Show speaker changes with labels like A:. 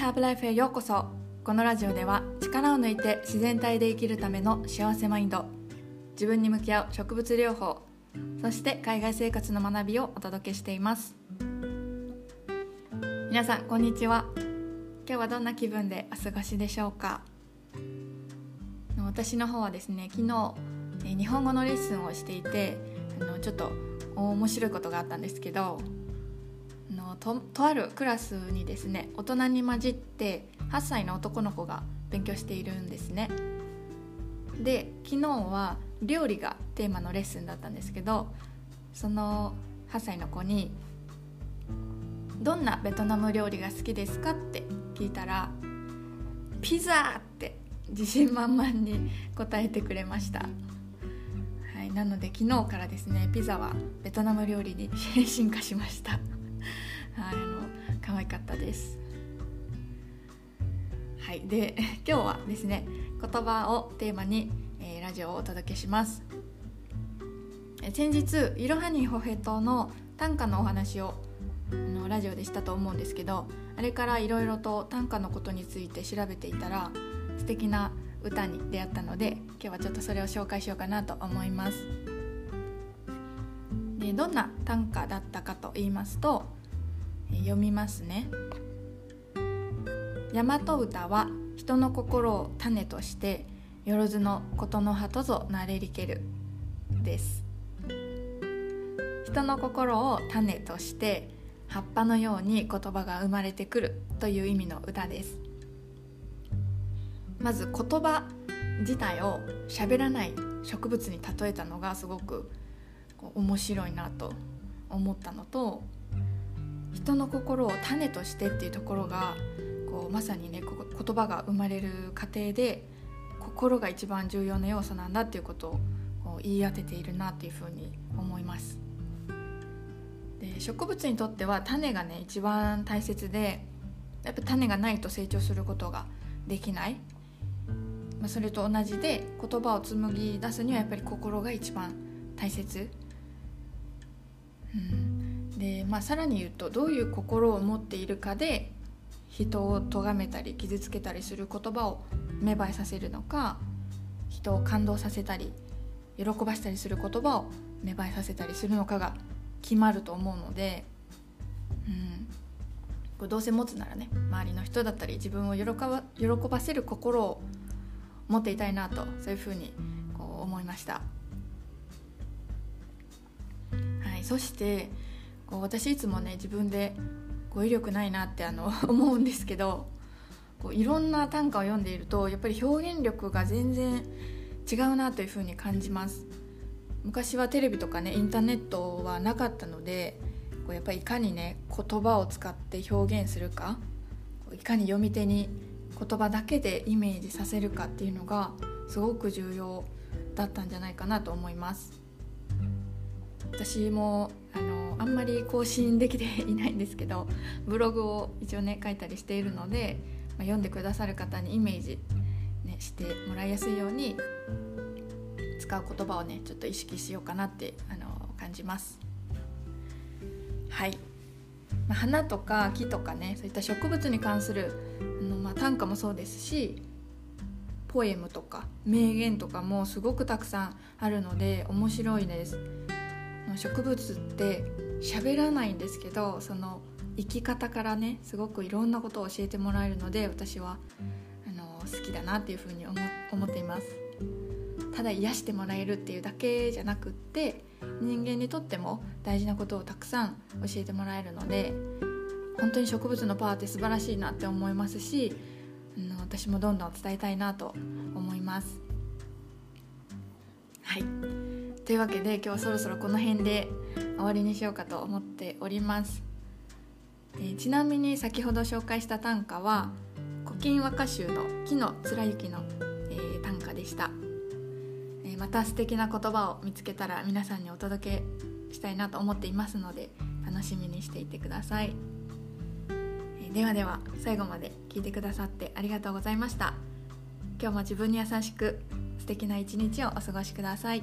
A: ハーブライフへようこそ。このラジオでは力を抜いて自然体で生きるための幸せマインド自分に向き合う植物療法そして海外生活の学びをお届けしています。皆さんこんにちは。今日はどんな気分でお過ごしでしょうか？私の方はですね昨日日本語のレッスンをしていてあのちょっと面白いことがあったんですけどととあるクラスにですね大人に混じって8歳の男の子が勉強しているんですねで昨日は料理がテーマのレッスンだったんですけどその8歳の子に「どんなベトナム料理が好きですか?」って聞いたら「ピザ!」って自信満々に答えてくれました、はい、なので昨日からですねピザはベトナム料理に 進化しましたあの可愛かったです。はいで 今日はですね言葉をテーマに、えー、ラジオをお届けします。先日いろはにほへとの短歌のお話をあのラジオでしたと思うんですけどあれからいろいろと短歌のことについて調べていたら素敵な歌に出会ったので今日はちょっとそれを紹介しようかなと思います。でどんな短歌だったかと言いますと読みますね。大和歌は人の心を種としてよろずのことの葉とぞなれりけるです。人の心を種として葉っぱのように言葉が生まれてくるという意味の歌です。まず言葉自体を喋らない植物に例えたのがすごく面白いなと思ったのと人の心を種としてっていうところがこうまさにね言葉が生まれる過程で心が一番重要な要素なんだっていうことを言い当てているなっていうふうに思います。で植物にとっては種がね一番大切でやっぱ種がないと成長することができない、まあ、それと同じで言葉を紡ぎ出すにはやっぱり心が一番大切、うん、で、まあ、さらに言うとどういう心を持っているかで人を咎めたり傷つけたりする言葉を芽生えさせるのか人を感動させたり喜ばしたりする言葉を芽生えさせたりするのかが決まると思うので、うん、これどうせ持つならね周りの人だったり自分を喜ば喜ばせる心を持っていたいなとそういうふうにこう思いました。はい、そしてこう私いつもね自分で語彙力ないなってあの 思うんですけどこういろんな短歌を読んでいるとやっぱり表現力が全然違うなというふに感じます。昔はテレビとかねインターネットはなかったのでこうやっぱりいかにね言葉を使って表現するかいかに読み手に言葉だけでイメージさせるかっていうのがすごく重要だったんじゃないかなと思います。私もあのあんまり更新できていないんですけどブログを一応ね書いたりしているので、まあ、読んでくださる方にイメージ、ね、してもらいやすいように使う言葉をねちょっと意識しようかなってあの感じます。はい、ま、花とか木とかねそういった植物に関するあの、まあ、短歌もそうですしポエムとか名言とかもすごくたくさんあるので面白いです。植物って喋らないんですけどその生き方からねすごくいろんなことを教えてもらえるので私はあの好きだなっていうふうに思っています。ただ癒してもらえるっていうだけじゃなくって人間にとっても大事なことをたくさん教えてもらえるので本当に植物のパワーって素晴らしいなって思いますしあの私もどんどん伝えたいなと思います。はい。というわけで今日はそろそろこの辺で終わりにしようかと思っております、えー、ちなみに先ほど紹介した短歌は「古今和歌集」の「木の貫之の」えー、短歌でした、えー、また素敵な言葉を見つけたら皆さんにお届けしたいなと思っていますので楽しみにしていてください、えではでは最後まで聞いてくださってありがとうございました。今日も自分に優しく素敵な一日をお過ごしください。